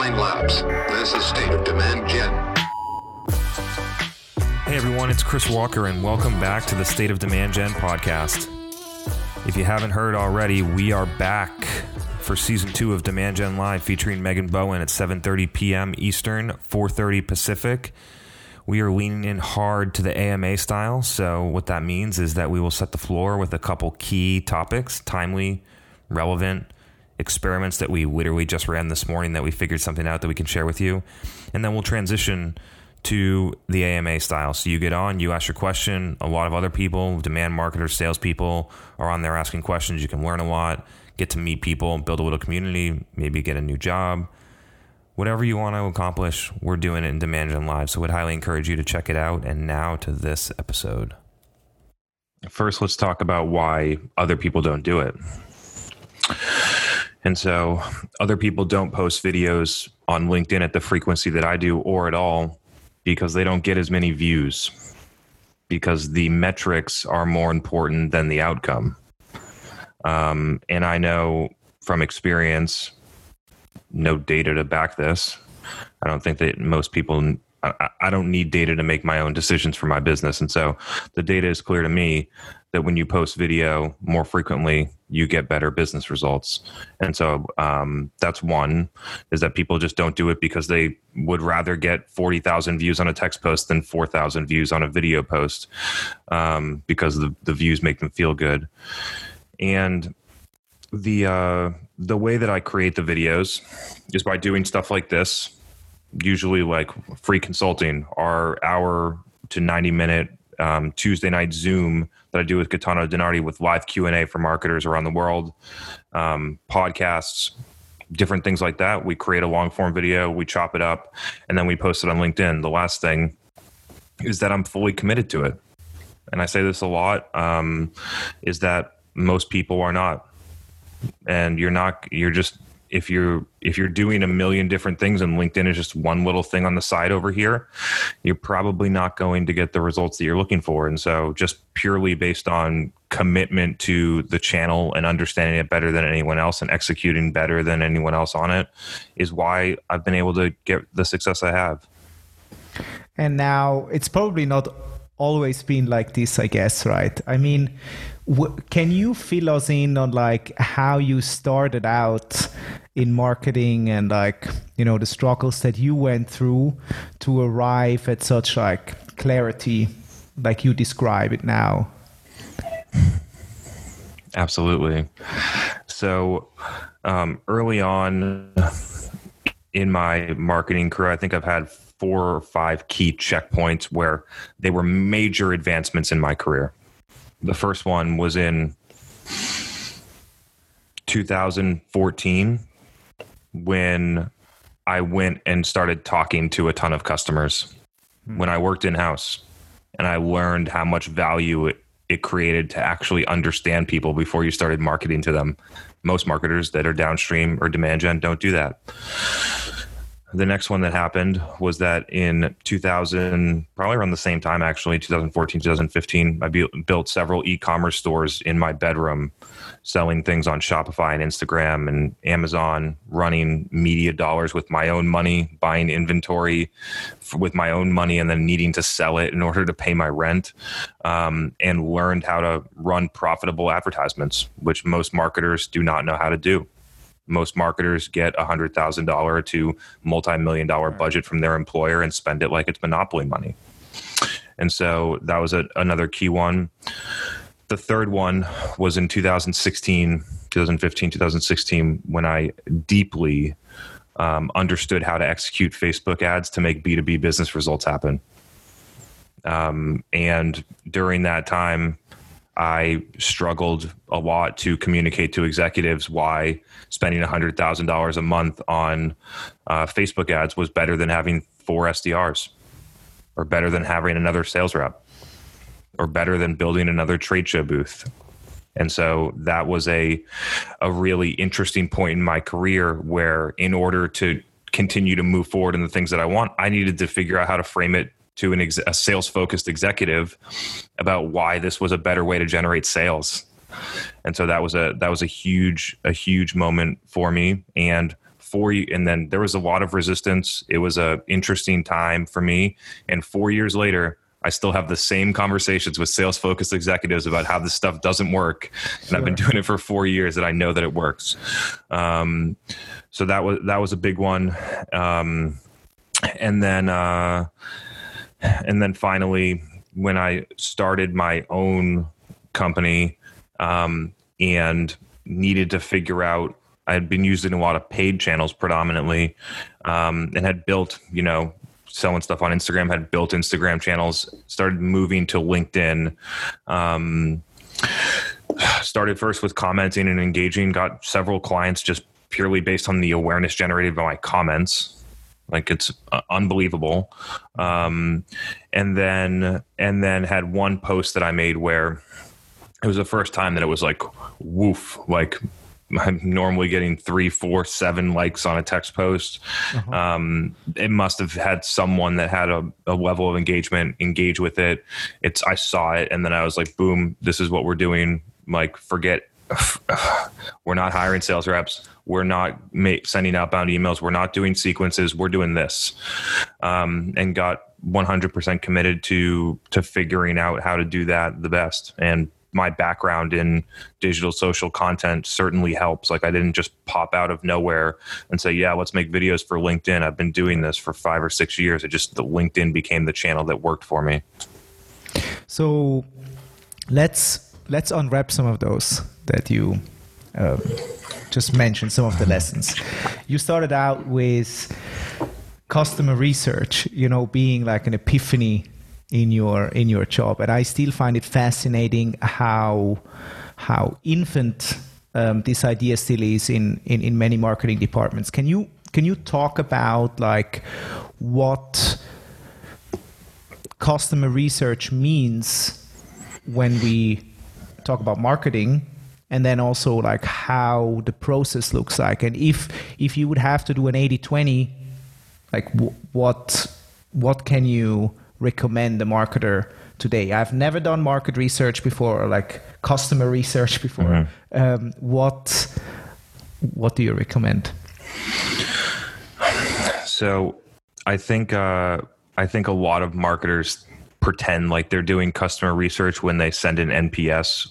This is State of Demand Gen. Hey everyone, it's Chris Walker, and welcome back to the State of Demand Gen podcast. If you haven't heard already, we are back for season two of Demand Gen Live, featuring Megan Bowen at 7:30 p.m. Eastern, 4:30 Pacific. We are leaning in hard to the AMA style. So, what that means is that we will set the floor with a couple key topics, timely, relevant experiments that we literally just ran this morning that we figured something out that we can share with you. And then we'll transition to the AMA style. So you get on, you ask your question. A lot of other people, demand marketers, salespeople, are on there asking questions. You can learn a lot, get to meet people, build a little community, maybe get a new job whatever you want to accomplish, we're doing it in Demand Gen Live. So I would highly encourage you to check it out. And now to this episode. First, let's talk about why other people don't do it. And so, other people don't post videos on LinkedIn at the frequency that I do or at all because they don't get as many views, because the metrics are more important than the outcome. Um, and I know from experience no data to back this. I don't think that most people. I, I don't need data to make my own decisions for my business, and so the data is clear to me that when you post video more frequently, you get better business results. And so um, that's one is that people just don't do it because they would rather get 40,000 views on a text post than 4,000 views on a video post um, because the, the views make them feel good. And the uh, the way that I create the videos is by doing stuff like this. Usually, like free consulting, our hour to ninety minute um, Tuesday night Zoom that I do with Gaetano DiNardi with live Q and A for marketers around the world, um, podcasts, different things like that. We create a long form video, we chop it up, and then we post it on LinkedIn. The last thing is that I'm fully committed to it, and I say this a lot. Um, is that most people are not and you're not you're just if you're if you're doing a million different things and linkedin is just one little thing on the side over here you're probably not going to get the results that you're looking for. And so just purely based on commitment to the channel and understanding it better than anyone else and executing better than anyone else on it is why i've been able to get the success i have. And now it's probably not always been like this i guess right? I mean can you fill us in on like how you started out in marketing and like you know the struggles that you went through to arrive at such like clarity like you describe it now? Absolutely. So um, early on in my marketing career i think i've had four or five key checkpoints where they were major advancements in my career the first one was in 2014 when I went and started talking to a ton of customers. Hmm. When I worked in house and I learned how much value it, it created to actually understand people before you started marketing to them. Most marketers that are downstream or demand gen don't do that the next one that happened was that in 2000 probably around the same time actually 2014 2015 i built several e-commerce stores in my bedroom selling things on shopify and instagram and amazon running media dollars with my own money buying inventory with my own money and then needing to sell it in order to pay my rent um, and learned how to run profitable advertisements which most marketers do not know how to do most marketers get a hundred thousand dollar to multi-million dollar budget from their employer and spend it like it's monopoly money. And so that was a, another key one. The third one was in 2016 2015 2016 when i deeply um, understood how to execute facebook ads to make b2b business results happen. Um, and during that time I struggled a lot to communicate to executives why spending $100,000 a month on uh, Facebook ads was better than having four SDRs or better than having another sales rep or better than building another trade show booth. And so that was a a really interesting point in my career where in order to continue to move forward in the things that I want, I needed to figure out how to frame it to an ex- a sales focused executive about why this was a better way to generate sales and so that was a that was a huge a huge moment for me and four, and then there was a lot of resistance. It was a interesting time for me. And four years later, I still have the same conversations with sales focused executives about how this stuff doesn't work. And I've been doing it for four years and I know that it works. Um, so that was, that was a big one. Um, and then, uh, and then finally, when I started my own company, um, and needed to figure out, I had been using a lot of paid channels predominantly, um, and had built, you know, selling stuff on Instagram, had built Instagram channels, started moving to LinkedIn. Um, started first with commenting and engaging, got several clients just purely based on the awareness generated by my comments. Like it's uh, unbelievable. Um, and then, and then had one post that I made where it was the first time that it was like, woof, like I'm normally getting three, four, seven likes on a text post. Uh-huh. Um, it must have had someone that had a, a, level of engagement engage with it. It's I saw it and then I was like, boom, this is what we're doing. Like, forget we're not hiring sales reps. We're not sending outbound emails. We're not doing sequences. We're doing this, um, and got 100% committed to to figuring out how to do that the best. And my background in digital social content certainly helps. Like I didn't just pop out of nowhere and say, "Yeah, let's make videos for LinkedIn." I've been doing this for 5 or 6 years. It just the LinkedIn became the channel that worked for me. So, let's let's unwrap some of those that you um, just mentioned some of the lessons. You started out with customer research, you know, being like an epiphany in your in your job and i still find it fascinating how how infant um, this idea still is in, in in many marketing departments can you can you talk about like what customer research means when we talk about marketing and then also like how the process looks like and if if you would have to do an 80 20 like w- what what can you recommend the marketer today? I've never done market research before, or like customer research before. Mm-hmm. Um, what what do you recommend? So, I think uh, I think a lot of marketers pretend like they're doing customer research when they send an NPS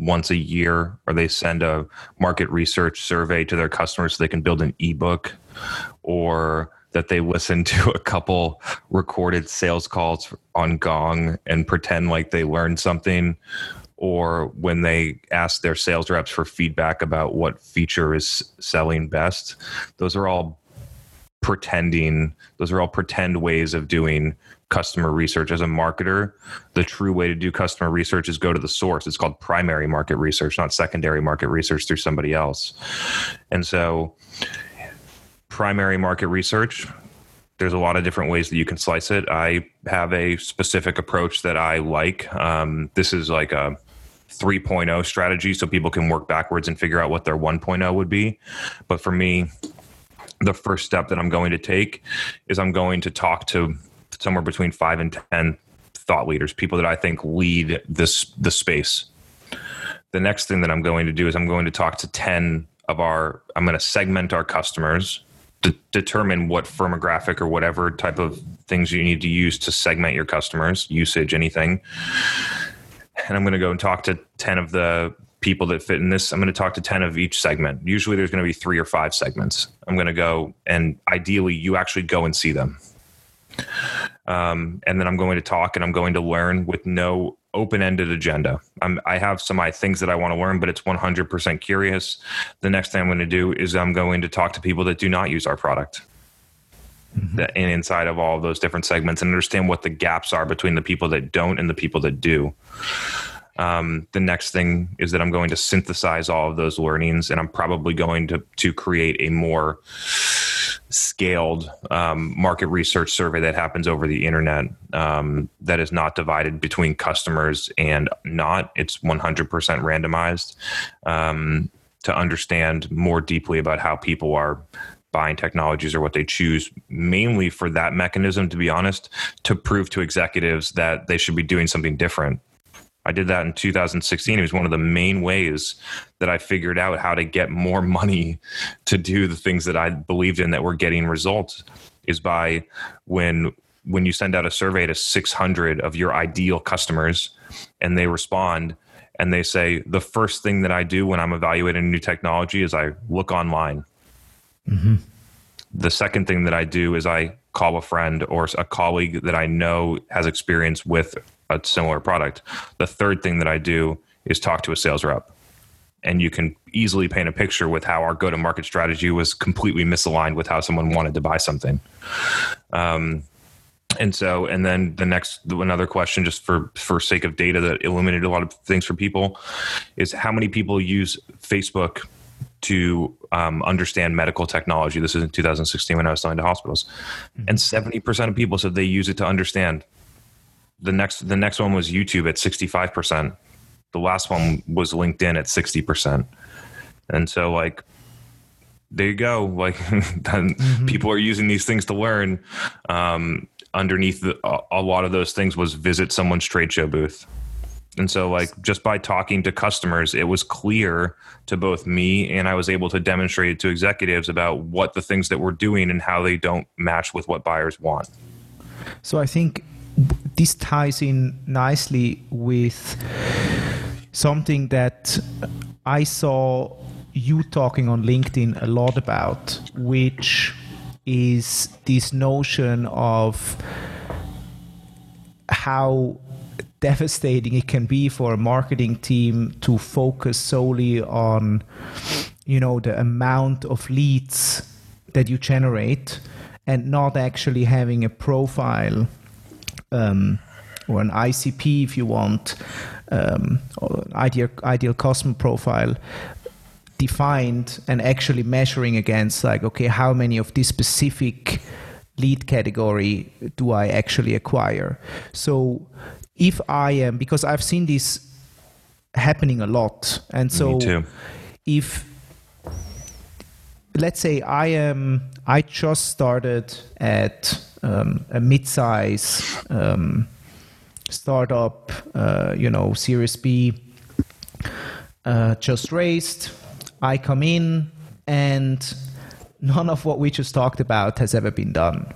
once a year or they send a market research survey to their customers so they can build an ebook or that they listen to a couple recorded sales calls on Gong and pretend like they learned something, or when they ask their sales reps for feedback about what feature is selling best. Those are all pretending, those are all pretend ways of doing customer research as a marketer the true way to do customer research is go to the source it's called primary market research not secondary market research through somebody else and so primary market research. There's a lot of different ways that you can slice it. I have a specific approach that I like. Um, this is like a 3.0 strategy, so people can work backwards and figure out what their 1.0 would be. But for me, the first step that I'm going to take is I'm going to talk to somewhere between five and 10 thought leaders, people that I think lead this the space. The next thing that I'm going to do is I'm going to talk to 10 of our, I'm going to segment our customers de- determine what firmographic or whatever type of things you need to use to segment your customers, usage, anything. And I'm going to go and talk to 10 of the people that fit in this. I'm going to talk to 10 of each segment. Usually there's going to be three or five segments. I'm going to go and ideally you actually go and see them. Um, and then I'm going to talk and I'm going to learn with no open-ended agenda. I'm, I have some I, things that I want to learn, but it's 100% curious. The next thing I'm going to do is I'm going to talk to people that do not use our product. Mm-hmm. That, and inside of all of those different segments and understand what the gaps are between the people that don't and the people that do. Um, the next thing is that I'm going to synthesize all of those learnings, and I'm probably going to to create a more scaled um, market research survey that happens over the internet um, that is not divided between customers and not. It's 100% randomized um, to understand more deeply about how people are buying technologies or what they choose, mainly for that mechanism, to be honest, to prove to executives that they should be doing something different I did that in 2016. It was one of the main ways that I figured out how to get more money to do the things that I believed in that were getting results is by when when you send out a survey to 600 of your ideal customers and they respond and they say the first thing that I do when I'm evaluating a new technology is I look online. Mm-hmm. The second thing that I do is I call a friend or a colleague that I know has experience with a similar product. The third thing that I do is talk to a sales rep. And you can easily paint a picture with how our go to market strategy was completely misaligned with how someone wanted to buy something. Um, and so, and then the next, another question, just for for sake of data that illuminated a lot of things for people, is how many people use Facebook to um, understand medical technology. This is in 2016 when I was selling to hospitals, and 70% of people said they use it to understand. The next, the next one was YouTube at 65%. The last one was LinkedIn at 60%. And so, like, there you go. Like, mm-hmm. people are using these things to learn. Um, underneath the, a lot of those things was visit someone's trade show booth. And so, like, just by talking to customers, it was clear to both me and I was able to demonstrate it to executives about what the things that we're doing and how they don't match with what buyers want. So, I think this ties in nicely with something that I saw you talking on LinkedIn a lot about, which is this notion of how devastating it can be for a marketing team to focus solely on you know the amount of leads that you generate and not actually having a profile um, or an ICP if you want um, or ideal ideal customer profile defined and actually measuring against like okay how many of this specific lead category do I actually acquire? So if I am because I've seen this happening a lot, and so if let's say I am I just started at um, a mid-size um, startup, uh, you know, Series B, uh, just raised. I come in and none of what we just talked about has ever been done.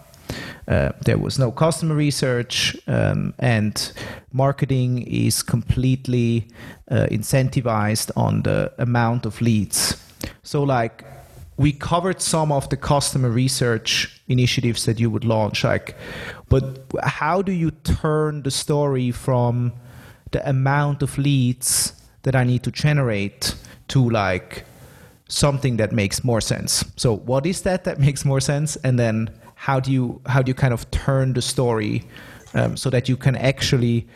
Uh, there was no customer research, um, and marketing is completely uh, incentivized on the amount of leads. So, like, we covered some of the customer research initiatives that you would launch, like, but how do you turn the story from the amount of leads that I need to generate to like something that makes more sense? So, what is that that makes more sense? And then how do you how do you kind of turn the story um, so that you can actually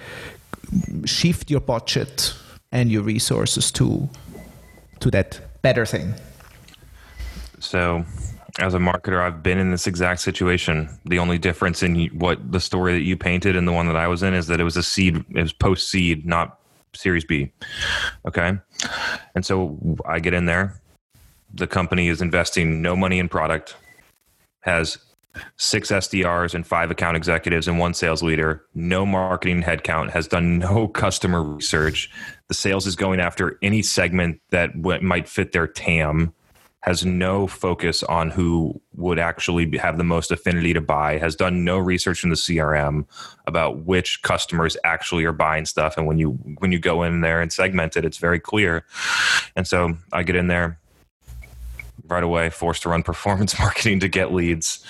shift your budget and your resources to to that better thing so as a marketer i've been in this exact situation. The only difference in what the story that you painted and the one that i was in is that it was a seed it was post seed not series b. Okay? And so i get in there. The company is investing no money in product has six SDRs and five account executives and one sales leader, no marketing headcount, has done no customer research. The sales is going after any segment that might fit their TAM, has no focus on who would actually have the most affinity to buy, has done no research in the CRM about which customers actually are buying stuff. And when you when you go in there and segment it, it's very clear. And so I get in there right away, forced to run performance marketing to get leads.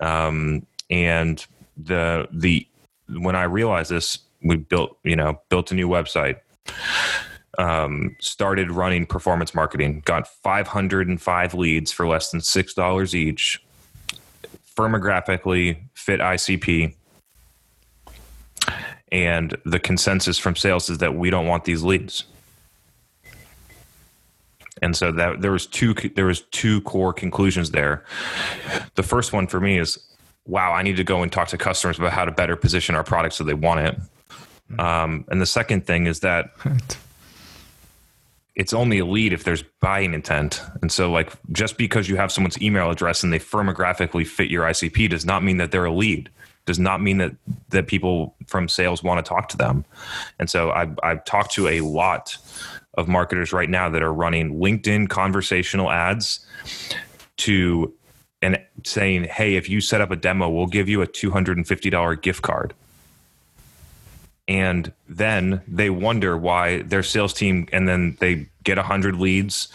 Um, and the the when I realized this, we built you know built a new website. Um, started running performance marketing, got 505 leads for less than $6 each, firmographically fit ICP. And the consensus from sales is that we don't want these leads. And so that there was two there was two core conclusions there. The first one for me is wow i need to go and talk to customers about how to better position our product so they want it. Um, and the second thing is that it's only a lead if there's buying intent and so like just because you have someone's email address and they firmographically fit your icp does not mean that they're a lead does not mean that that people from sales want to talk to them. And so I've I've talked to a lot of marketers right now that are running LinkedIn conversational ads to and saying, "Hey, if you set up a demo, we'll give you a two hundred and fifty dollar gift card." And then they wonder why their sales team, and then they get a hundred leads,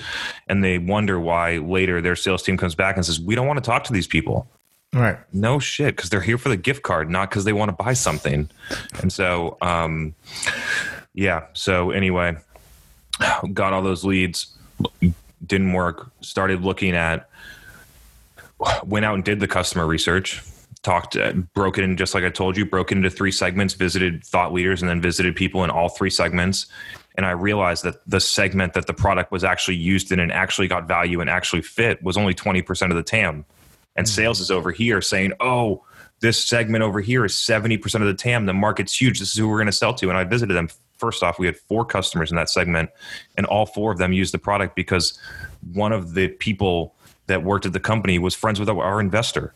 and they wonder why later their sales team comes back and says, "We don't want to talk to these people." Right. No shit, because they're here for the gift card, not because they want to buy something. And so, um, yeah. So anyway, got all those leads, didn't work. Started looking at, went out and did the customer research. Talked, uh, broke it in just like I told you, broke it into three segments, visited thought leaders, and then visited people in all three segments. And I realized that the segment that the product was actually used in and actually got value and actually fit was only 20% of the TAM. And sales is over here saying, oh, this segment over here is 70% of the TAM. The market's huge. This is who we're going to sell to. And I visited them. First off, we had four customers in that segment, and all four of them used the product because one of the people that worked at the company was friends with our investor.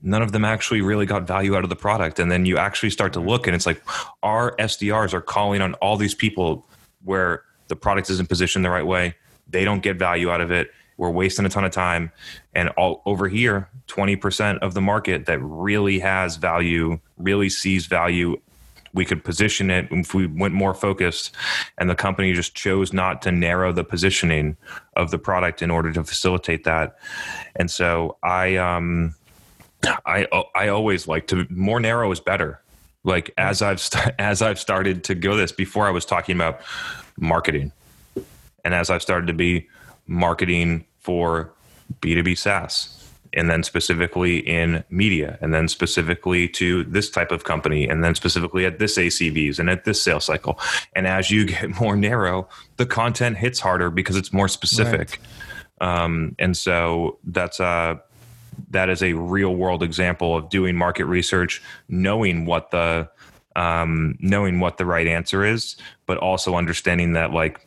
None of them actually really got value out of the product. And then you actually start to look, and it's like our SDRs are calling on all these people where the product isn't positioned the right way. They don't get value out of it we're wasting a ton of time and all over here 20% of the market that really has value really sees value we could position it if we went more focused and the company just chose not to narrow the positioning of the product in order to facilitate that and so i um i i always like to more narrow is better like as i've st- as i've started to go this before i was talking about marketing and as i've started to be marketing for B2B SaaS and then specifically in media and then specifically to this type of company and then specifically at this ACVs and at this sales cycle. And as you get more narrow, the content hits harder because it's more specific. Right. Um, and so that's a that is a real world example of doing market research, knowing what the um, knowing what the right answer is, but also understanding that like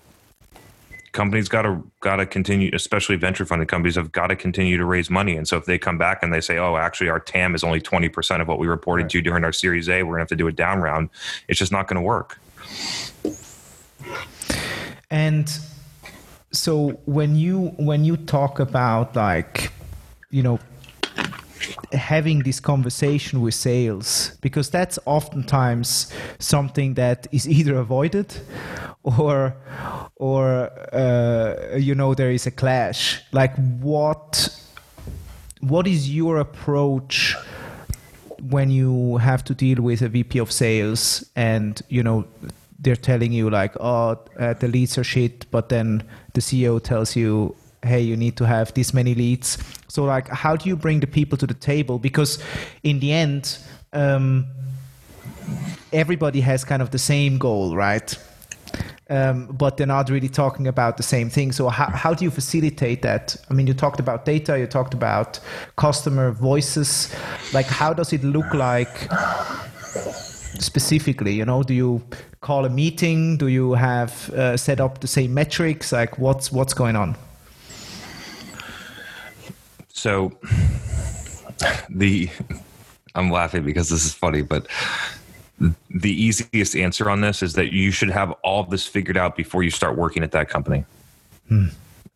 companies got to got to continue, especially venture funded companies have got to continue to raise money. And so if they come back and they say, "Oh, actually, our TAM is only twenty percent of what we reported right. to during our Series A. We're gonna have to do a down round," it's just not going to work. And so when you when you talk about like, you know, having this conversation with sales because that's oftentimes something that is either avoided or or uh, you know there is a clash. Like what what is your approach when you have to deal with a VP of sales and you know they're telling you like oh uh, the leads are shit but then the CEO tells you hey you need to have this many leads. So like how do you bring the people to the table? Because in the end um, everybody has kind of the same goal right? Um, but they're not really talking about the same thing. So how, how do you facilitate that? I mean you talked about data you talked about customer voices. Like how does it look like specifically? You know do you call a meeting? Do you have uh, set up the same metrics? Like what's what's going on so the I'm laughing because this is funny, but the easiest answer on this is that you should have all of this figured out before you start working at that company. Hmm.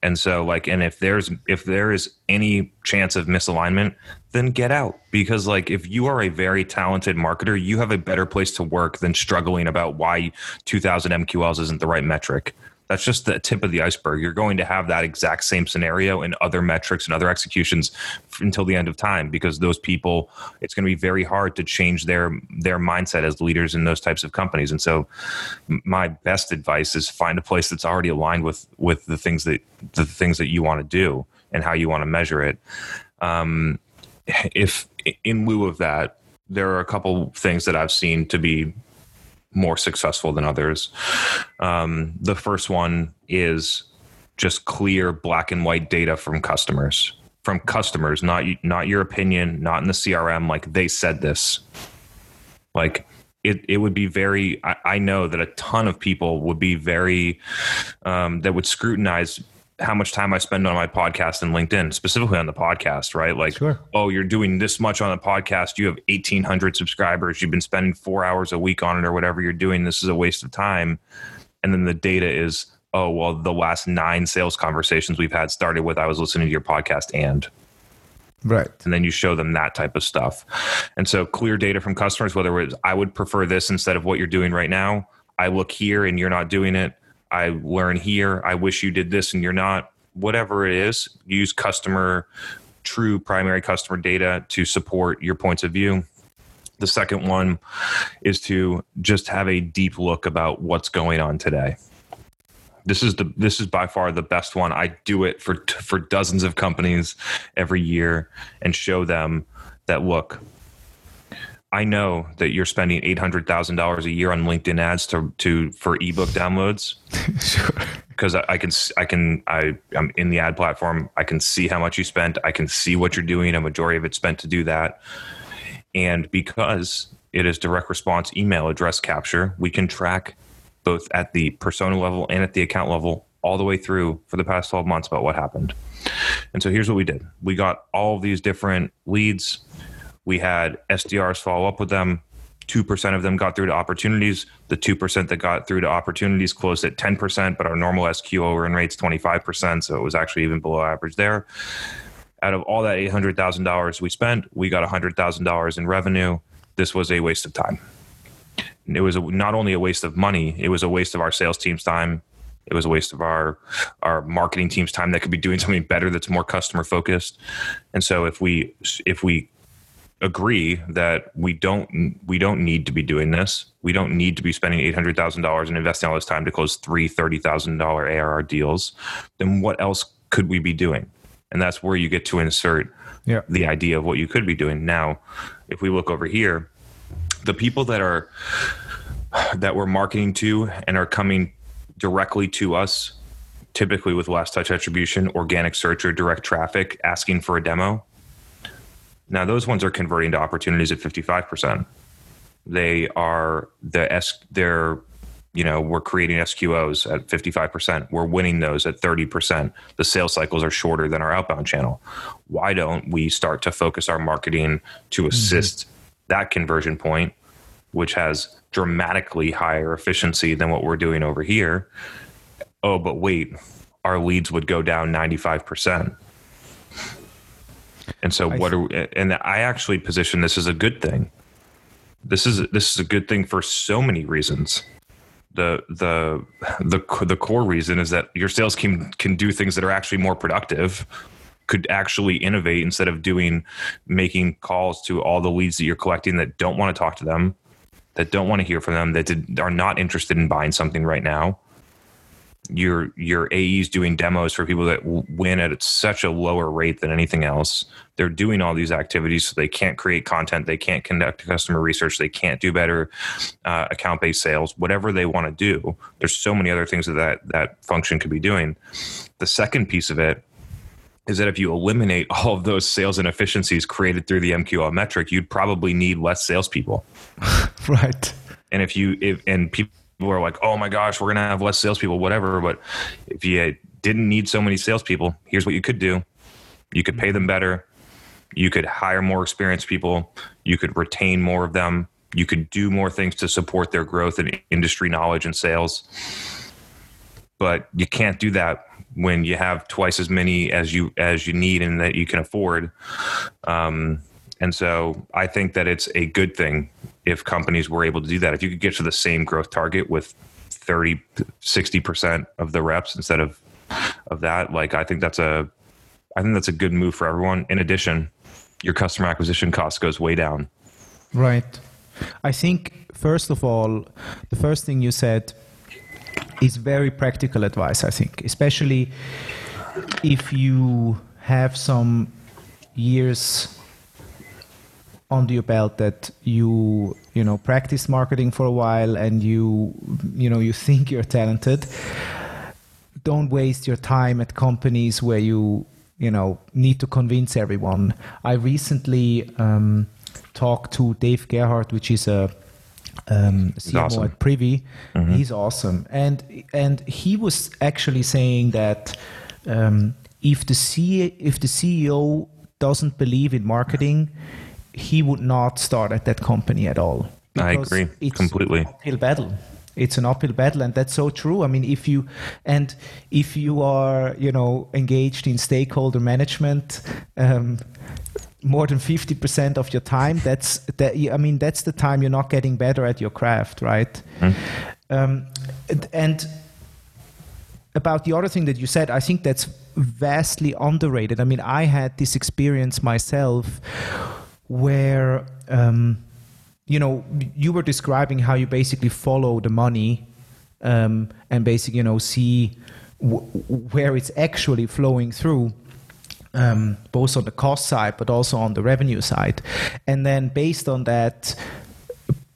And so like and if there's if there is any chance of misalignment, then get out because like if you are a very talented marketer, you have a better place to work than struggling about why 2000 MQLs isn't the right metric that's just the tip of the iceberg. You're going to have that exact same scenario in other metrics and other executions until the end of time because those people, it's going to be very hard to change their their mindset as leaders in those types of companies. And so, my best advice is find a place that's already aligned with with the things that the things that you want to do and how you want to measure it. Um, if in lieu of that, there are a couple things that I've seen to be more successful than others. Um, the first one is just clear black and white data from customers, from customers, not not your opinion, not in the CRM. Like they said this. Like it, it would be very. I, I know that a ton of people would be very um, that would scrutinize how much time I spend on my podcast and LinkedIn, specifically on the podcast, right? Like, Sure. oh, you're doing this much on the podcast. You have 1,800 subscribers. You've been spending four hours a week on it or whatever you're doing. This is a waste of time. And then the data is, oh, well, the last nine sales conversations we've had started with I was listening to your podcast and Right. and then you show them that type of stuff. And so clear data from customers, whether it's I would prefer this instead of what you're doing right now. I look here and you're not doing it. I learn here. I wish you did this and you're not. Whatever it is, use customer true primary customer data to support your points of view. The second one is to just have a deep look about what's going on today this is the this is by far the best one. I do it for for dozens of companies every year and show them that look. I know that you're spending eight hundred thousand dollars a year on LinkedIn ads to to for ebook downloads sure. because I, I can I can I I'm in the ad platform. I can see how much you spent. I can see what you're doing. A majority of it's spent to do that, and because it is direct response email address capture, we can track both at the persona level and at the account level all the way through for the past 12 months about what happened. And so here's what we did. We got all these different leads. We had SDRs follow up with them. 2% of them got through to opportunities. The 2% that got through to opportunities closed at 10%, but our normal SQO earn rate's 25%. So it was actually even below average there. Out of all that $800,000 we spent, we got $100,000 in revenue. This was a waste of time it was a, not only a waste of money it was a waste of our sales team's time it was a waste of our our marketing team's time that could be doing something better that's more customer focused and so if we if we agree that we don't we don't need to be doing this. We don't need to be spending $800000 and investing all this time to close three $30000 arr deals. Then what else could we be doing? And that's where you get to insert Yeah. the idea of what you could be doing. Now if we look over here the people that are that we're marketing to and are coming directly to us typically with last touch attribution organic search or direct traffic asking for a demo now those ones are converting to opportunities at 55% they are the s they're you know we're creating sqos at 55% we're winning those at 30% the sales cycles are shorter than our outbound channel. Why don't we start to focus our marketing to mm-hmm. assist that conversion point which has dramatically higher efficiency than what we're doing over here? Oh but wait our leads would go down 95% and so I what are we, and i actually position this as a good thing. This is this is a good thing for so many reasons. The the the the core reason is that your sales team can do things that are actually more productive could actually innovate instead of doing making calls to all the leads that you're collecting that don't want to talk to them that don't want to hear from them that did, are not interested in buying something right now your your AEs doing demos for people that win at such a lower rate than anything else. They're doing all these activities, so they can't create content, they can't conduct customer research, they can't do better uh, account based sales. Whatever they want to do, there's so many other things that, that that function could be doing. The second piece of it is that if you eliminate all of those sales inefficiencies created through the MQL metric, you'd probably need less salespeople. Right. And if you if and people are like, oh my gosh, we're gonna have less salespeople, whatever. But if you didn't need so many salespeople, here's what you could do: you could pay them better, you could hire more experienced people, you could retain more of them, you could do more things to support their growth in industry knowledge and sales. But you can't do that when you have twice as many as you as you need and that you can afford. Um, and so I think that it's a good thing if companies were able to do that. If you could get to the same growth target with 30, 60% of the reps instead of, of that, like I think that's a, I think that's a good move for everyone. In addition, your customer acquisition cost goes way down. Right. I think, first of all, the first thing you said is very practical advice, I think, especially if you have some years under your belt that you you know practice marketing for a while and you you know you think you're talented don't waste your time at companies where you you know need to convince everyone i recently um, talked to dave gerhardt which is a um, CMO awesome. at Privy. He's awesome, and and he was actually saying that um, if the C if the CEO doesn't believe in marketing, he would not start at that company at all. I agree it's completely. an uphill battle. It's an uphill battle, and that's so true. I mean, if you and if you are, you know, engaged in stakeholder management, um, more than fifty percent of your time, that's that. I mean, that's the time you're not getting better at your craft, right? Um, and- and about the other thing that you said, I think that's vastly underrated. I mean, I had this experience myself where, um, you know, you were describing how you basically follow the money um, and basically, you know, see w- where it's actually flowing through. Um, both on the cost side, but also on the revenue side, and then based on that,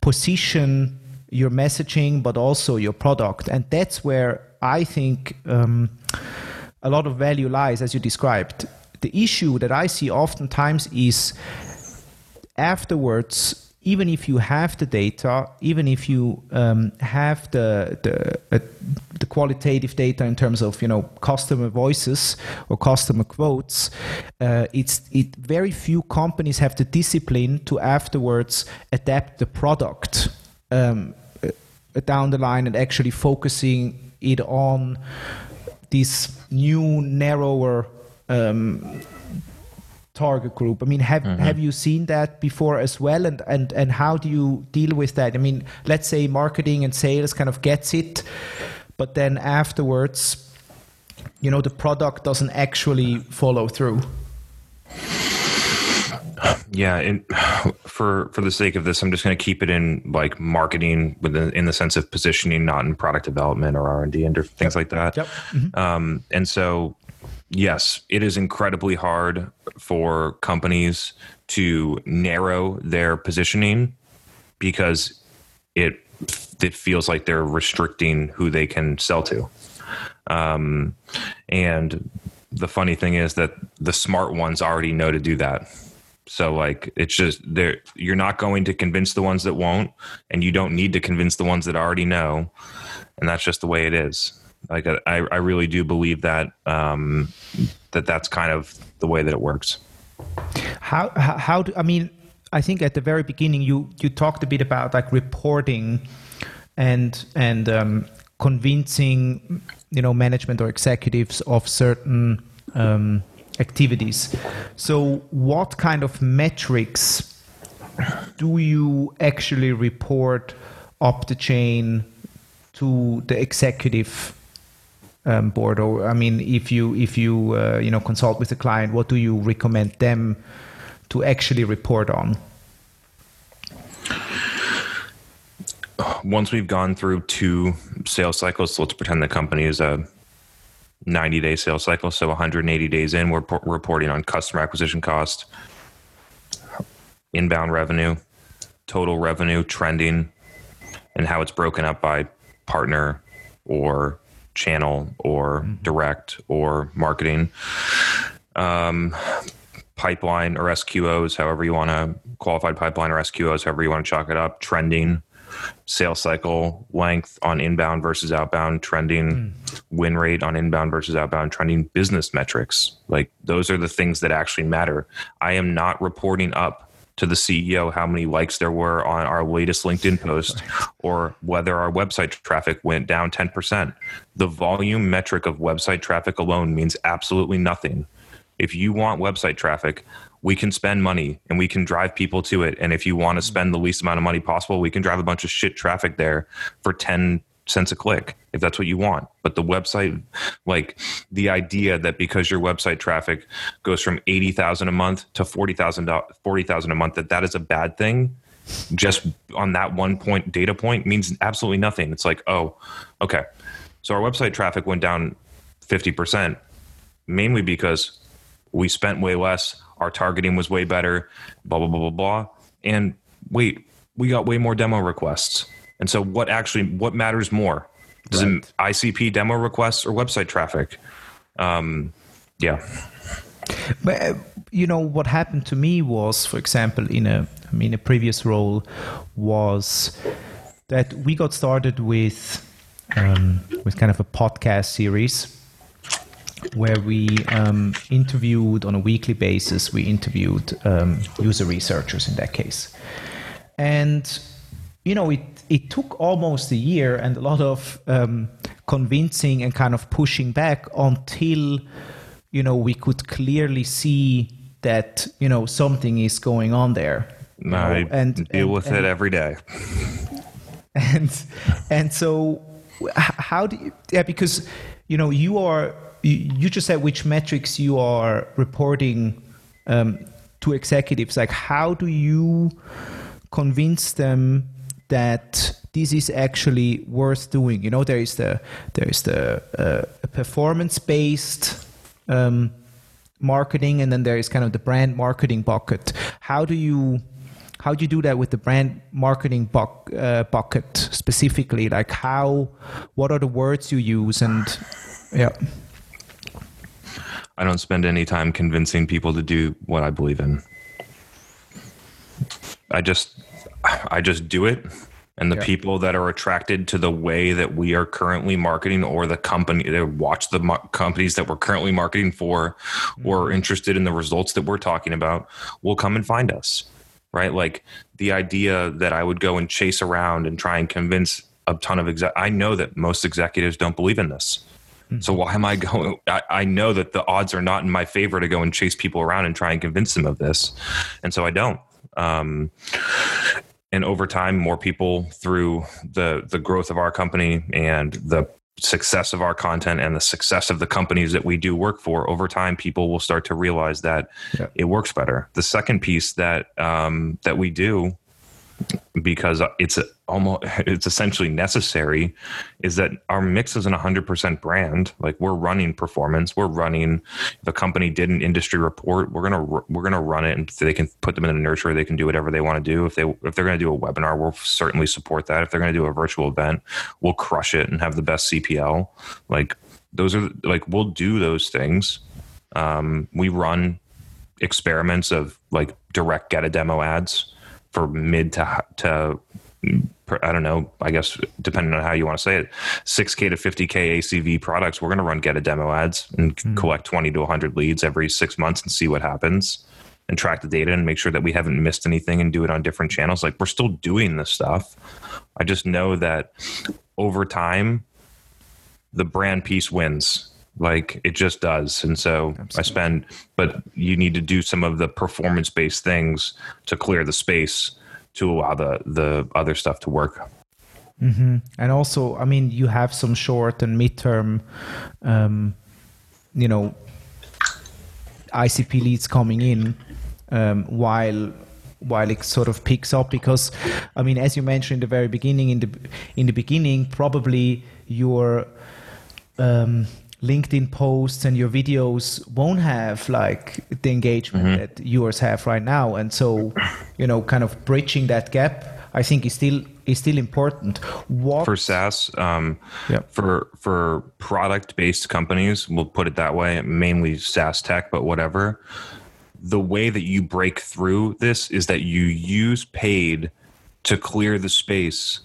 position your messaging, but also your product. And that's where I think um, a lot of value lies, as you described. The issue that I see oftentimes is afterwards. Even if you have the data, even if you um, have the the, uh, the qualitative data in terms of you know customer voices or customer quotes, uh, it's it very few companies have the discipline to afterwards adapt the product um, uh, down the line and actually focusing it on this new narrower um, target group. I mean, have have you seen that before as well? And and and how do you deal with that? I mean, let's say marketing and sales kind of gets it, but then afterwards, you know, the product doesn't actually follow through. Yeah, and for for the sake of this, I'm just going to keep it in like marketing, within in the sense of positioning, not in product development or R and D and things like that. Yep. Um, and so, yes, it is incredibly hard for companies to narrow their positioning because it it feels like they're restricting who they can sell to. Um, and the funny thing is that the smart ones already know to do that. So like it's just there you're not going to convince the ones that won't and you don't need to convince the ones that already know and that's just the way it is. Like I I really do believe that um that that's kind of the way that it works. How how, how do, I mean? I think at the very beginning you you talked a bit about like reporting and and um, convincing you know management or executives of certain um, activities. So what kind of metrics do you actually report up the chain to the executive um, board or i mean if you if you uh, you know consult with the client what do you recommend them to actually report on Once we've gone through two sales cycles, so let's pretend the company is a 90 day sales cycle. So 180 days in, we're po- reporting on customer acquisition cost, inbound revenue, total revenue trending, and how it's broken up by partner or channel or direct or marketing. Um, pipeline or SQOs, however you want to qualified pipeline or SQOs, however you want to chalk it up, trending, sales cycle length on inbound versus outbound trending, win rate on inbound versus outbound trending, business metrics. Like those are the things that actually matter. I am not reporting up to the CEO how many likes there were on our latest LinkedIn post or whether our website traffic went down 10%. The volume metric of website traffic alone means absolutely nothing. If you want website traffic, we can spend money and we can drive people to it. And if you want to hmm. spend the least amount of money possible, we can drive a bunch of shit traffic there for 10 cents a click if that's what you want. But the website, like the idea that because your website traffic goes from 80,000 a month to 40,000 40,000 a month, that that is a bad thing just on that one point data point means absolutely nothing. It's like, oh, okay. So our website traffic went down 50%, mainly because we spent way less, our targeting was way better, blah, blah, blah, blah, blah. And wait, we got way more demo requests. And so what actually what matters more? Does it ICP demo requests or website traffic? Um, yeah. but uh, you know what happened to me was for example in a i mean a previous role was that we got started with um, with kind of a podcast series where we um, interviewed on a weekly basis. We interviewed um, user researchers in that case, and you know it it took almost a year and a lot of um, convincing and kind of pushing back until you know we could clearly see that you know something is going on there. you know, and deal and- with and- it every day. and and so how do you yeah because you know you are you, you just said which metrics you are reporting um, to executives like how do you convince them that this is actually worth doing. You know there is the there is the uh, performance based um, marketing and then there is kind of the brand marketing bucket. How do you how do you do that with the brand marketing buck, uh, bucket specifically? Like how what are the words you use and yeah. I don't spend any time convincing people to do what I believe in. I just I just do it and the Yeah. people that are attracted to the way that we are currently marketing or the company that watch the mar- companies that we're currently marketing for or interested in the results that we're talking about will come and find us right like the idea that i would go and chase around and try and convince a ton of exec i know that most executives don't believe in this so why am I going? I, I know that the odds are not in my favor to go and chase people around and try and convince them of this, and so I don't. Um, and over time, more people through the the growth of our company and the success of our content and the success of the companies that we do work for over time people will start to realize that Yeah. it works better the second piece that um, that we do because it's almost it's essentially necessary is that our mix isn't 100% brand. Like we're running performance. We're running if a company did an industry report we're gonna we're gonna run it and they can put them in a nursery. They can do whatever they want to do. If they if they're gonna do a webinar we'll certainly support that. If they're gonna do a virtual event we'll crush it and have the best cpl like those are like we'll do those things. Um, we run experiments of like direct get a demo ads for mid to to I don't know. I guess depending on how you want to say it, 6K to 50K ACV products. We're going to run get a demo ads and hmm. collect 20 to 100 leads every six months and see what happens, and track the data and make sure that we haven't missed anything and do it on different channels. Like we're still doing this stuff. I just know that over time, the brand piece wins. Like it just does. And so I spend, but you need to do some of the performance based things to clear the space to allow the, the other stuff to work. and also i mean you have some short and midterm um, you know icp leads coming in um, while while it sort of picks up because i mean as you mentioned in the very beginning in the in the beginning probably your um, LinkedIn posts and your videos won't have like the engagement that yours have right now, and so you know, kind of bridging that gap, I think is still is still important. What For SaaS, um, Yeah. for for product based companies, we'll put it that way, mainly SaaS tech, but whatever. The way that you break through this is that you use paid to clear the space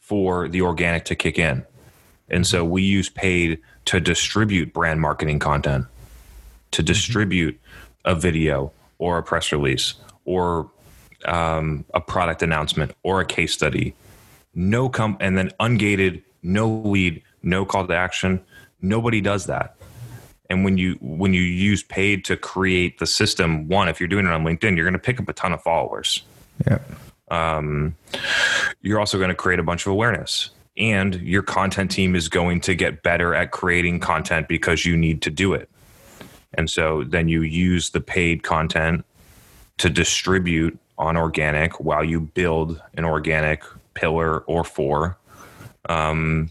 for the organic to kick in. And so we use paid to distribute brand marketing content, to distribute a video or a press release or um, a product announcement or a case study. No com and then ungated, no lead, no call to action. Nobody does that. And when you when you use paid to create the system, one, if you're doing it on LinkedIn, you're going to pick up a ton of followers yeah. you're also going to create a bunch of awareness and your content team is going to get better at creating content because you need to do it. And so then you use the paid content to distribute on organic while you build an organic pillar or four. Um,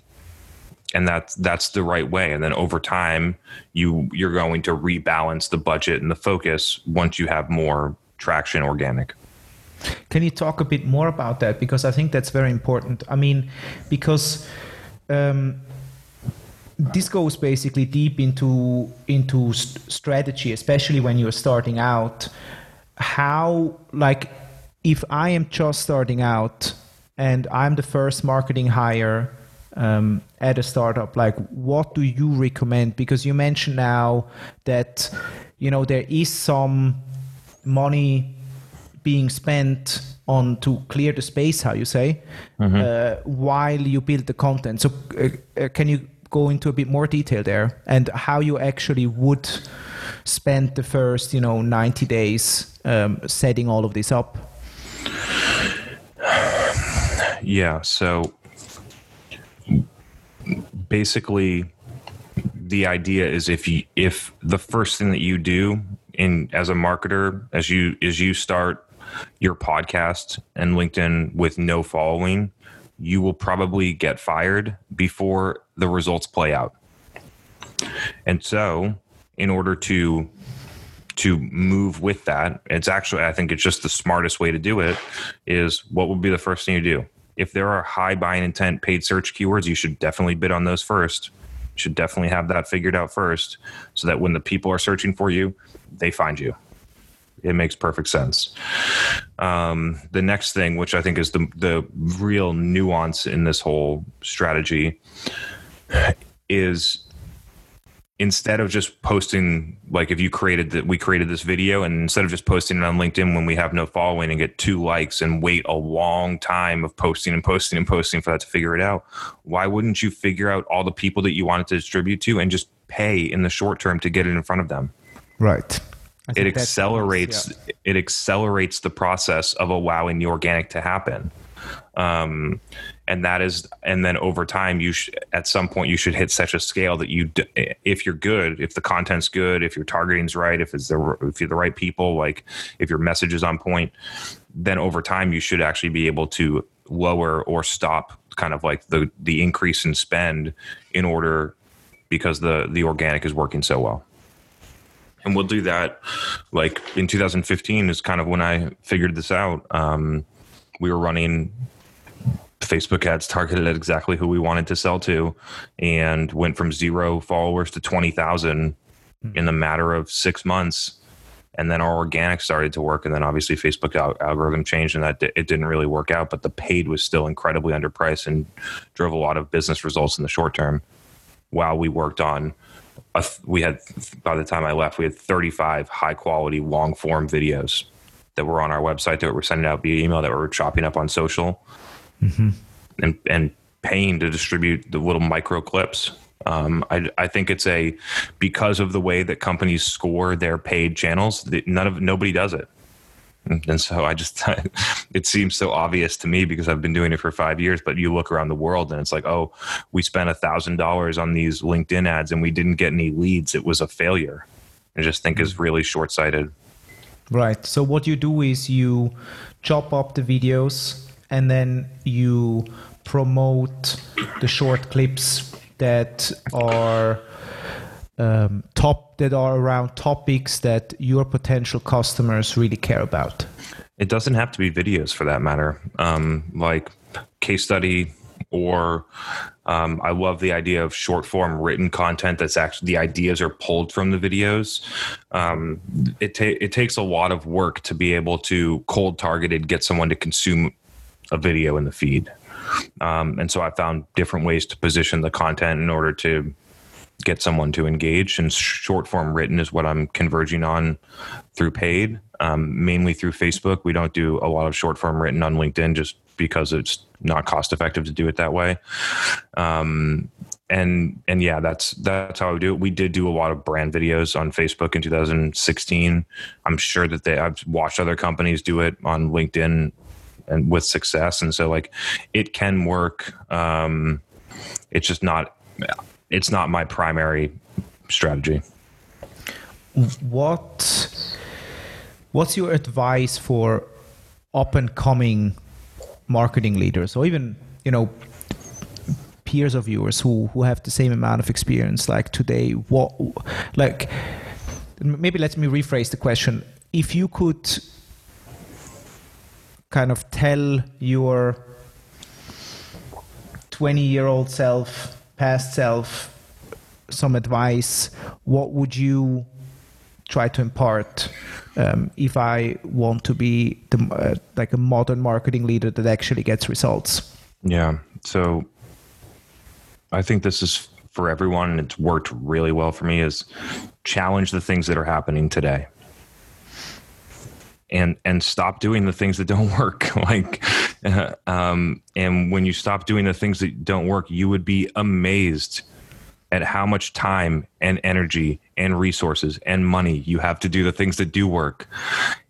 and that's that's the right way. And then over time you you're going to rebalance the budget and the focus once you have more traction organic Can you talk a bit more about that? Because I think that's very important. I mean, because um, this goes basically deep into into st- strategy, especially when you're starting out. How, like, if I am just starting out and I'm the first marketing hire um, at a startup like what do you recommend because you mentioned now that you know there is some money being spent on to clear the space how you say uh, while you build the content. So uh, uh, can you go into a bit more detail there? And how you actually would spend the first you know 90 days um, setting all of this up? Yeah. So basically, the idea is if you if the first thing that you do in as a marketer as you as you start your podcast and LinkedIn with no following, you will probably get fired before the results play out. And so, in order to to move with that, it's actually I think it's just the smartest way to do it is what would be the first thing you do? If there are high buying intent paid search keywords, you should definitely bid on those first. You should definitely have that figured out first so that when the people are searching for you, they find you. It makes perfect sense. Um, the next thing, which I think is the the real nuance in this whole strategy, is instead of just posting like if you created that we created this video and instead of just posting it on linkedin when we have no following and get two likes and wait a long time of posting and posting and posting for that to figure it out why wouldn't you figure out all the people that you wanted to distribute to and just pay in the short term to get it in front of them right it accelerates yeah. it accelerates the process of allowing the organic to happen um, and that is and then over time you sh- at some point you should hit such a scale that you d- if you're good if the content's good if your targeting's right if it's the if you're the right people like if your message is on point then over time you should actually be able to lower or stop kind of like the the increase in spend in order because the the organic is working so well and we'll do that like in 2015 is kind of when i figured this out. Um, we were running facebook ads targeted at exactly who we wanted to sell to and went from zero followers to 20000 in the matter of six months. And then our organic started to work. And then obviously facebook al- algorithm changed and that di- it didn't really work out but the paid was still incredibly underpriced and drove a lot of business results in the short term while we worked on a we had by the time I left we had 35 high quality long form videos that were on our website that were sending out via email that were chopping up on social and and paying to distribute the little micro clips. Um, I, I think it's a because of the way that companies score their paid channels, none of nobody does it. Mm, and so I just, it seems so obvious to me because I've been doing it for five years. But you look around the world and it's like, oh, we spent a thousand dollars on these LinkedIn ads and we didn't get any leads. It was a failure. I just think is mm. really short sighted. Right. So what you do is you chop up the videos and then you promote the short clips that are um, top that are around topics that your potential customers really care about. It doesn't have to be videos for that matter. Um, like case study, or um, I love the idea of short form written content that's actually the ideas are pulled from the videos. Um, it, ta- it takes a lot of work to be able to cold targeted get someone to consume a video in the feed. Um, and so I found different ways to position the content in order to get someone to engage. And short form written is what I'm converging on through paid, um, mainly through Facebook. We don't do a lot of short form written on LinkedIn just because it's not cost effective to do it that way. Um, and and yeah, that's that's how I do it. We did do a lot of brand videos on Facebook in 2016. I'm sure that they I've watched other companies do it on LinkedIn and with success. And so like it can work. Um, it's just not it's not my primary strategy. What what's your advice for up and coming marketing leaders or even, you know, peers of yours who who have the same amount of experience like today what like maybe let me rephrase the question if you could kind of tell your 20 year old self past self some advice what would you try to impart um, if i want to be the, uh, like a modern marketing leader that actually gets results Yeah. So I think this is for everyone and it's worked really well for me is challenge the things that are happening today and and stop doing the things that don't work like um, and when you stop doing the things that don't work you would be amazed at how much time and energy and resources and money you have to do the things that do work.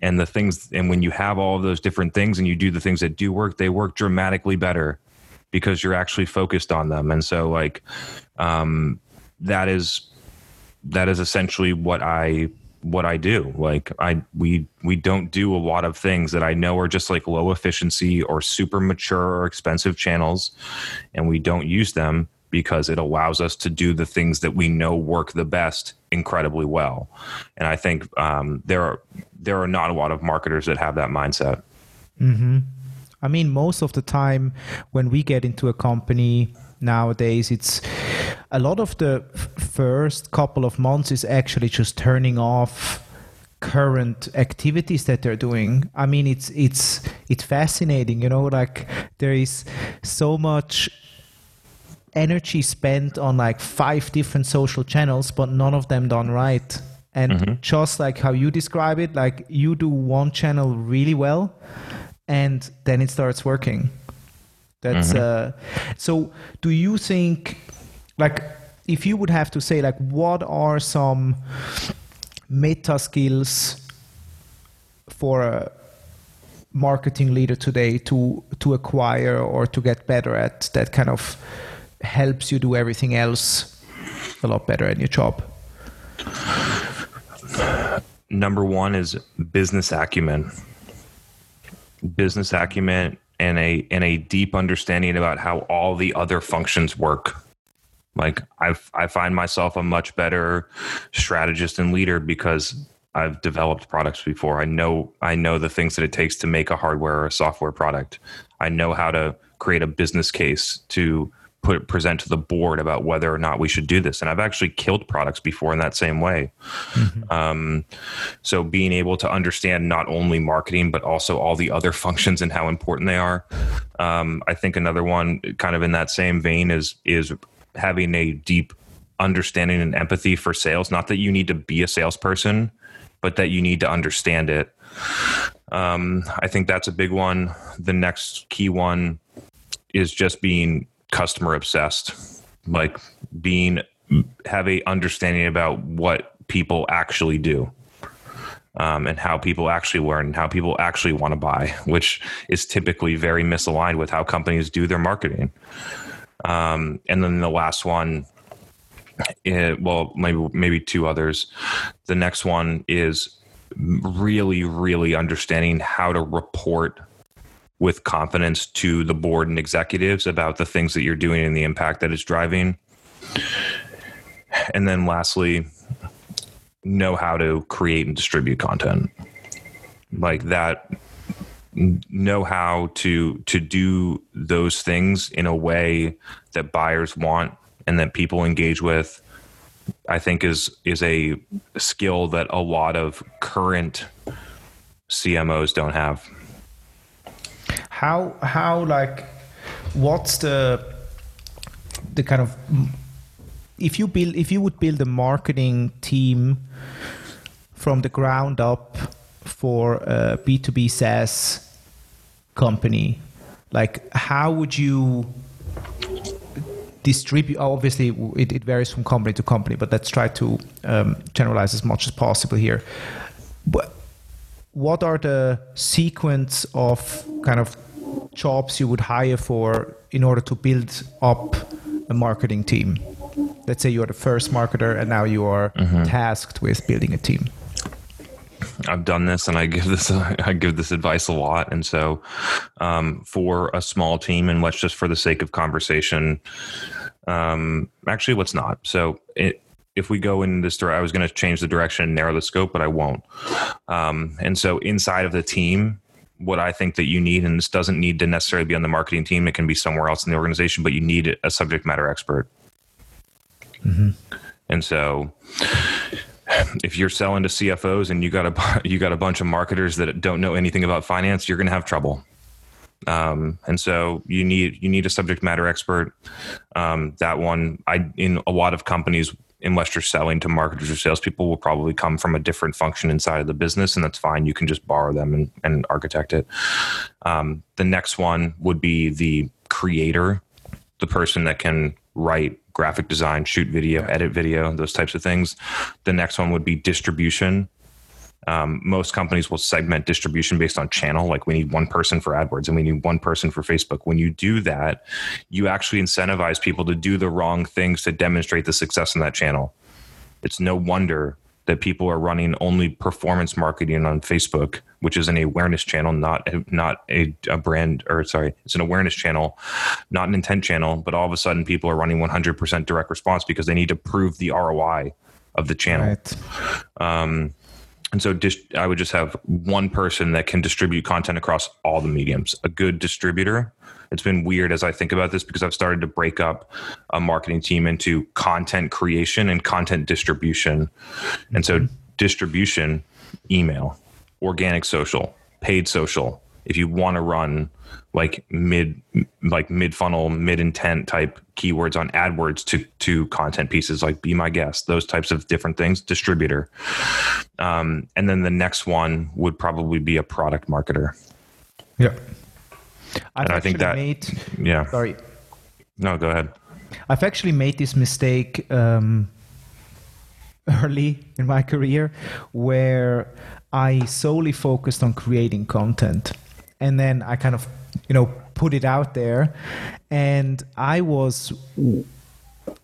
And the things and when you have all of those different things and you do the things that do work they work dramatically better because you're actually focused on them. And so like um, that is that is essentially what i what I do. Like I we we don't do a lot of things that I know are just like low efficiency or super mature or expensive channels and we don't use them because it allows us to do the things that we know work the best incredibly well. And I think um, there are there are not a lot of marketers that have that mindset. Mm-hmm. I mean, most of the time when we get into a company nowadays, it's a lot of the first couple of months is actually just turning off current activities that they're doing. I mean it's it's it's fascinating you know like there is so much energy spent on like five different social channels but none of them done right. And mm-hmm. just like how you describe it like you do one channel really well and then it starts working that's mm-hmm. uh so do you think like if you would have to say like what are some meta skills for a marketing leader today to to acquire or to get better at that kind of helps you do everything else a lot better in your job number one is business acumen business acumen and a and a deep understanding about how all the other functions work like I I find myself a much better strategist and leader because I've developed products before. I know I know the things that it takes to make a hardware or a software product. I know how to create a business case to put present to the board about whether or not we should do this. And I've actually killed products before in that same way. Mm-hmm. Um, so being able to understand not only marketing but also all the other functions and how important they are. Um, I think another one, kind of in that same vein, is is having a deep understanding and empathy for sales. Not that you need to be a salesperson, but that you need to understand it. Um, I think that's a big one. The next key one is just being customer obsessed, like being have a understanding about what people actually do. Um, and how people actually learn and how people actually want to buy, which is typically very misaligned with how companies do their marketing. Um, and then the last one, it, eh, well, maybe maybe two others. The next one is really, really understanding how to report with confidence to the board and executives about the things that you're doing and the impact that it's driving. And then lastly, know how to create and distribute content. Like that know how to to do those things in a way that buyers want and that people engage with i think is is a skill that a lot of current cmos don't have how how like what's the the kind of if you build if you would build a marketing team from the ground up for a B2B SaaS company, like how would you distribute? Obviously, it, it varies from company to company, but let's try to um, generalize as much as possible here. But what are the sequence of kind of jobs you would hire for in order to build up a marketing team? Let's say you are the first marketer and now you are mm-hmm. tasked with building a team. I've done this and I give this I give this advice a lot. And so, um, for a small team, and let's just for the sake of conversation, um, actually, let's not. So, it, if we go in this direction, I was going to change the direction and narrow the scope, but I won't. Um, and so, inside of the team, what I think that you need, and this doesn't need to necessarily be on the marketing team, it can be somewhere else in the organization, but you need a subject matter expert. Mm-hmm. And so, if you're selling to CFOs and you got a you got a bunch of marketers that don't know anything about finance, you're going to have trouble. Um, and so you need you need a subject matter expert. Um, that one, I in a lot of companies, unless you're selling to marketers or salespeople, will probably come from a different function inside of the business, and that's fine. You can just borrow them and, and architect it. Um, the next one would be the creator, the person that can write graphic design, shoot video, edit video, those types of things. The next one would be distribution. Um, most companies will segment distribution based on channel. Like we need one person for AdWords and we need one person for Facebook. When you do that, you actually incentivize people to do the wrong things to demonstrate the success in that channel. It's no wonder that people are running only performance marketing on Facebook, which is an awareness channel, not a, not a, a brand or sorry, it's an awareness channel, not an intent channel. But all of a sudden, people are running 100% direct response because they need to prove the ROI of the channel. Right. Um, and so dis- I would just have one person that can distribute content across all the mediums. A good distributor. It's been weird as I think about this because I've started to break up a marketing team into content creation and content distribution. And so mm-hmm. distribution, email, organic social, paid social. If you want to run like mid like mid funnel, mid intent type keywords on AdWords to to content pieces like be my guest, those types of different things, distributor. Um, and then the next one would probably be a product marketer. Yeah. I've And I think that- made, Yeah. sorry. No, go ahead. I've actually made this mistake um, early in my career where I solely focused on creating content. And then I kind of, you know, put it out there. And I was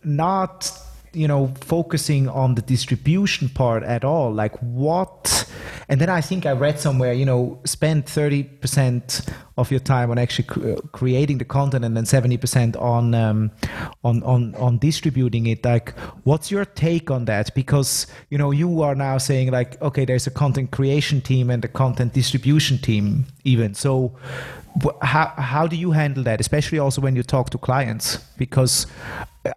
not, you know, focusing on the distribution part at all. Like what? And then I think I read somewhere, you know, spend 30% of your time on actually cr- creating the content and then 70% on, um, on, on, on distributing it. Like, what's your take on that? Because, you know, you are now saying like, okay, there's a content creation team and a content distribution team even. So how, how do you handle that? Especially also when you talk to clients, because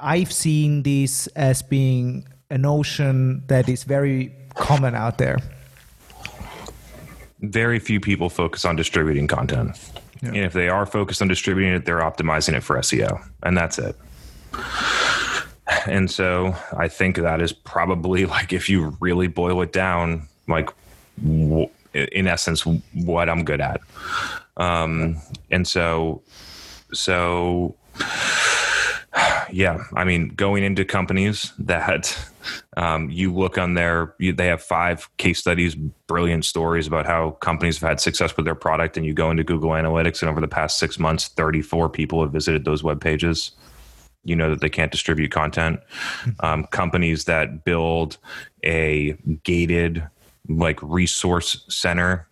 I've seen this as being a notion that is very common out there. very few people focus on distributing content. And if they are focused on distributing it, they're optimizing it for SEO, and that's it. And so I think that is probably like if you really boil it down, like w- in essence, what I'm good at. Um, and so, so yeah, I mean, going into companies that um, you look on their, you, they have five case studies, brilliant stories about how companies have had success with their product, and you go into Google Analytics, and over the past six months, 34 people have visited those web pages. You know that they can't distribute content. Um, companies that build a gated, like resource center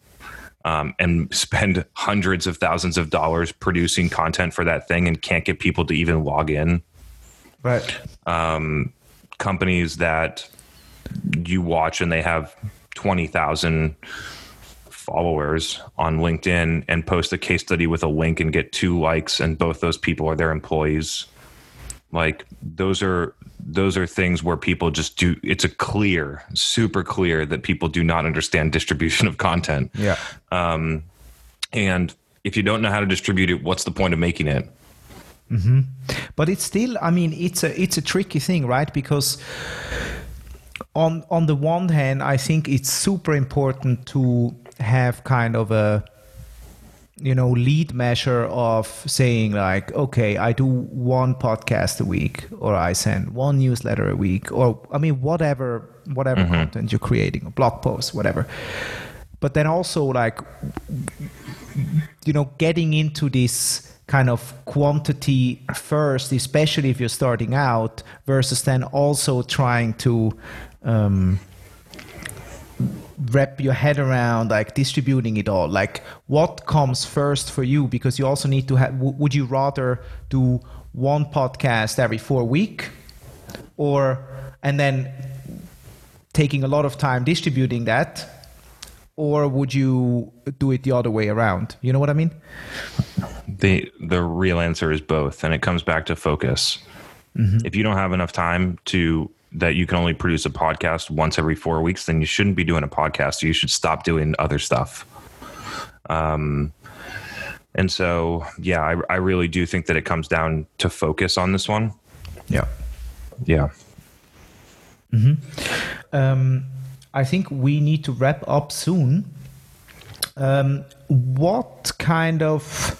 um, and spend hundreds of thousands of dollars producing content for that thing and can't get people to even log in Right. um, companies that you watch and they have 20,000 followers on LinkedIn and post a case study with a link and get two likes and both those people are their employees like those are those are things where people just do it's a clear super clear that people do not understand distribution of content. Yeah. um, and if you don't know how to distribute it what's the point of making it? But it's still i mean it's a it's a tricky thing right? Because on on the one hand i think it's super important to have kind of a you know lead measure of saying like okay i do one podcast a week or i send one newsletter a week or i mean whatever whatever content you're creating a blog post whatever. But then also like you know getting into this kind of quantity first especially if you're starting out versus then also trying to um, wrap your head around like distributing it all. Like what comes first for you? Because you also need to have would you rather do one podcast every four week or and then taking a lot of time distributing that or would you do it the other way around? You know what i mean? The the real answer is both and it comes back to focus. Mm-hmm. If you don't have enough time to that you can only produce a podcast once every four weeks then you shouldn't be doing a podcast you should stop doing other stuff um And so, yeah, I, I really do think that it comes down to focus on this one. Yeah. Yeah. Um, I think we need to wrap up soon. Um, what kind of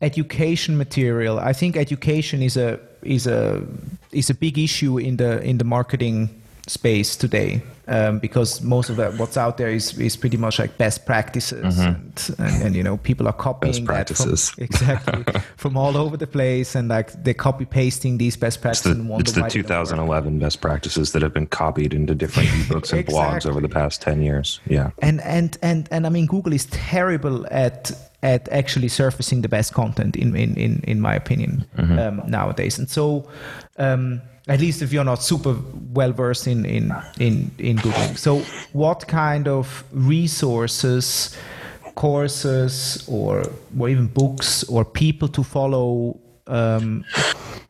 education material? I think education is a is a is a big issue in the in the marketing space today um, because most of that what's out there is is pretty much like best practices and, and and you know people are copying Best that from, practices. exactly from all over the place and like they're copy pasting these best It's practices the, and it's the they don't work. 2011 best practices that have been copied into different ebooks and blogs over the past 10 years. Yeah. and and and and I mean Google is terrible at at actually surfacing the best content in in in, in my opinion um, nowadays and so um, at least if you're not super well versed in in in in Googling so what kind of resources courses or or even books or people to follow um,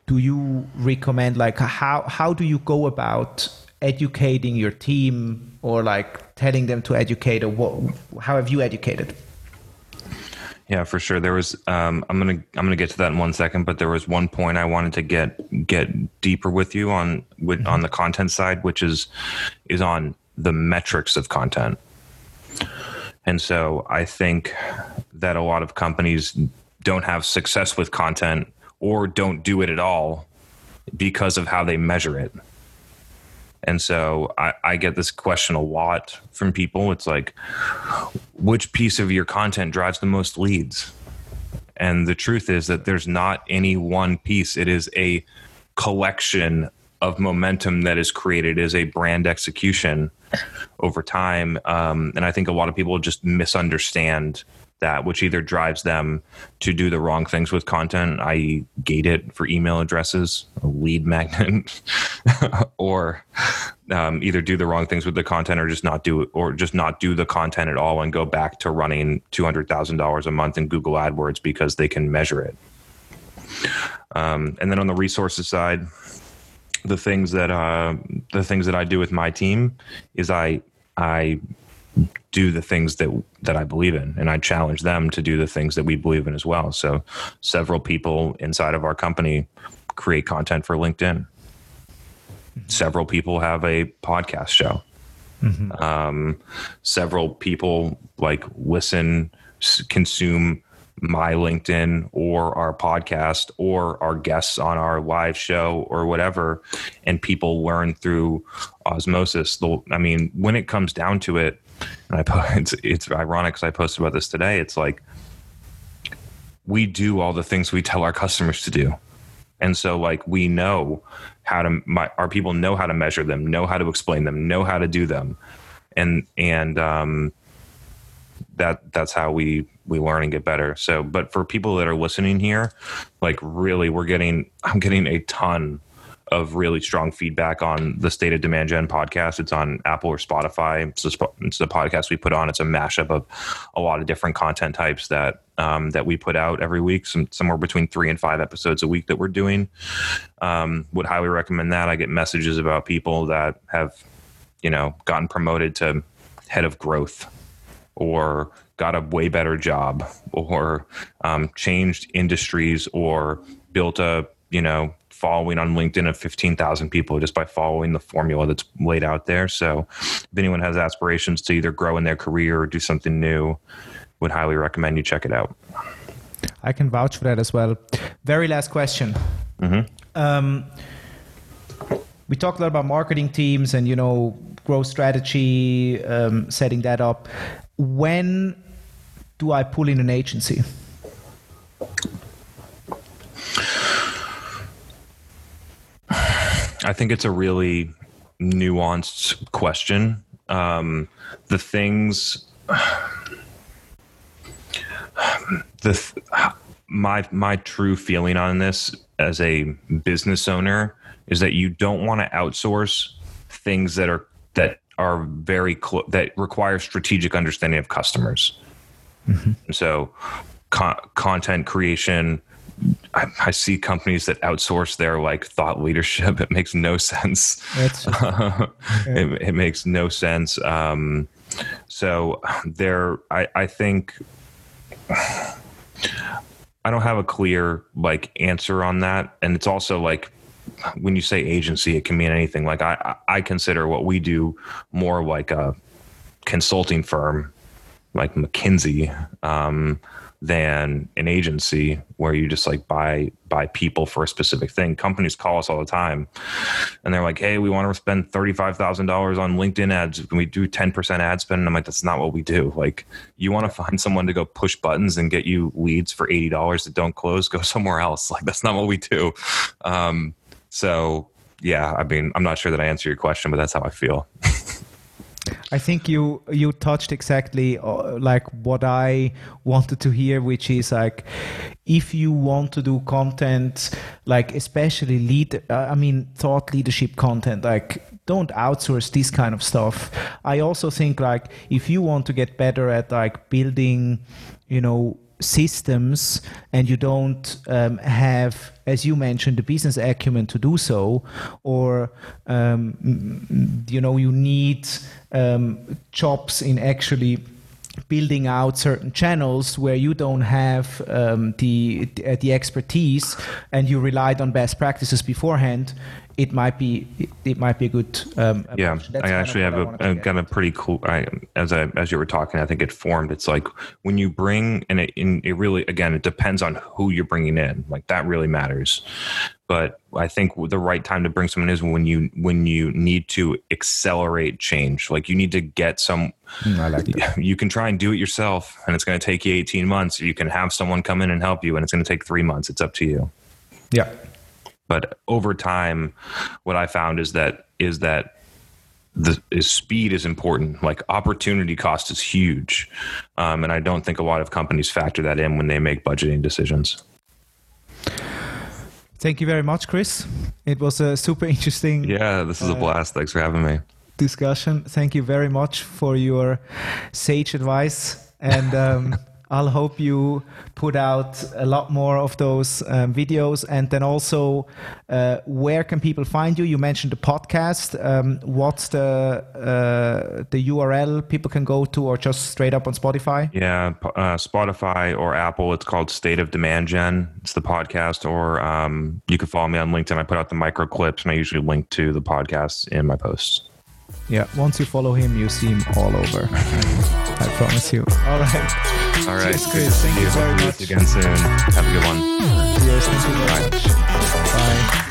do you recommend? Like how how do you go about educating your team or like telling them to educate or what how have you educated Yeah, for sure. There was um, I'm gonna I'm gonna get to that in one second, but there was one point I wanted to get get deeper with you on with on the content side, which is is on the metrics of content. And so I think that a lot of companies don't have success with content or don't do it at all because of how they measure it. And so I, I get this question a lot from people. It's like, which piece of your content drives the most leads? And the truth is that there's not any one piece. It is a collection of momentum that is created as a brand execution over time. Um, and I think a lot of people just misunderstand that, which either drives them to do the wrong things with content, i.e., gate it for email addresses, a lead magnet, or um, either do the wrong things with the content or just not do or just not do the content at all and go back to running two hundred thousand dollars a month in Google AdWords because they can measure it. Um, and then on the resources side, the things that uh, the things that I do with my team is I I do the things that that I believe in, and I challenge them to do the things that we believe in as well. So, several people inside of our company create content for LinkedIn. Several people have a podcast show. Um, several people like listen, consume my LinkedIn or our podcast or our guests on our live show or whatever, and people learn through osmosis. The, I mean, when it comes down to it, and I po- it's it's ironic because I posted about this today. It's like we do all the things we tell our customers to do, and so like we know how to my, our people know how to measure them, know how to explain them, know how to do them, and and um, that that's how we we learn and get better. So, but for people that are listening here, like really, we're getting I'm getting a ton of really strong feedback on the State of Demand Gen podcast. It's on Apple or Spotify. It's, it's the podcast we put on. It's a mashup of a lot of different content types that um, that we put out every week. Some somewhere between three and five episodes a week that we're doing. Um, would highly recommend that. I get messages about people that have you know gotten promoted to head of growth or got a way better job or um, changed industries or built a you know following on linkedin of 15000 people just by following the formula that's laid out there so if anyone has aspirations to either grow in their career or do something new would highly recommend you check it out I can vouch for that as well. Very last question. Um, we talked a lot about marketing teams and you know growth strategy, um, setting that up. When do I pull in an agency? I think it's a really nuanced question. Um, the things, the th- my my true feeling on this as a business owner is that you don't want to outsource things that are that are very clo- that require strategic understanding of customers. So, con- content creation. I, I see companies that outsource their like thought leadership. It makes no sense. That's it, it makes no sense. Um, so there, I, I think I don't have a clear like answer on that, and it's also like when you say agency, it can mean anything. Like I, I consider what we do more like a consulting firm, like McKinsey, um, than an agency where you just like buy buy people for a specific thing. Companies call us all the time, and they're like, "Hey, we want to spend thirty five thousand dollars on LinkedIn ads. Can we do ten percent ad spend?" And I'm like, "That's not what we do. Like, you want to find someone to go push buttons and get you leads for eighty dollars that don't close? Go somewhere else. Like, that's not what we do." Um, so yeah, I mean, I'm not sure that I answer your question, but that's how I feel. I think you you touched exactly uh, like what I wanted to hear, which is like if you want to do content, like especially lead, uh, I mean thought leadership content, like don't outsource this kind of stuff. I also think like if you want to get better at like building, you know, systems and you don't um, have as you mentioned the business acumen to do so or um, you know you need um, chops in actually building out certain channels where you don't have um, the the expertise and you relied on best practices beforehand it might be it, might be a good um, yeah i actually have a, a got a pretty cool I, as i as you were talking i think it formed it's like when you bring and it, in, it really again it depends on who you're bringing in like that really matters. But i think the right time to bring someone is when you when you need to accelerate change like you need to get some mm, I like that. you can try and do it yourself and it's going to take you 18 months. You can have someone come in and help you and it's going to take three months. It's up to you. Yeah but over time, what I found is that is that the is speed is important. Like opportunity cost is huge, um, and I don't think a lot of companies factor that in when they make budgeting decisions. Thank you very much, Chris. It was a super interesting. Yeah, this is uh, a blast. Thanks for having me. Discussion. Thank you very much for your sage advice and. Um, I'll hope you put out a lot more of those um, videos. And then also, uh, where can people find you? You mentioned the podcast. Um, what's the uh, the URL people can go to, or just straight up on Spotify? Yeah, uh, Spotify or Apple. It's called State of Demand Gen. It's the podcast. Or um, you can follow me on LinkedIn. I put out the micro clips, and I usually link to the podcasts in my posts. Yeah, once you follow him, you see him all over. I promise you. All right. All right. Cheers, Chris. Thank you very much. Again soon. Have a good one. Cheers. Thank you very Bye. much. Bye.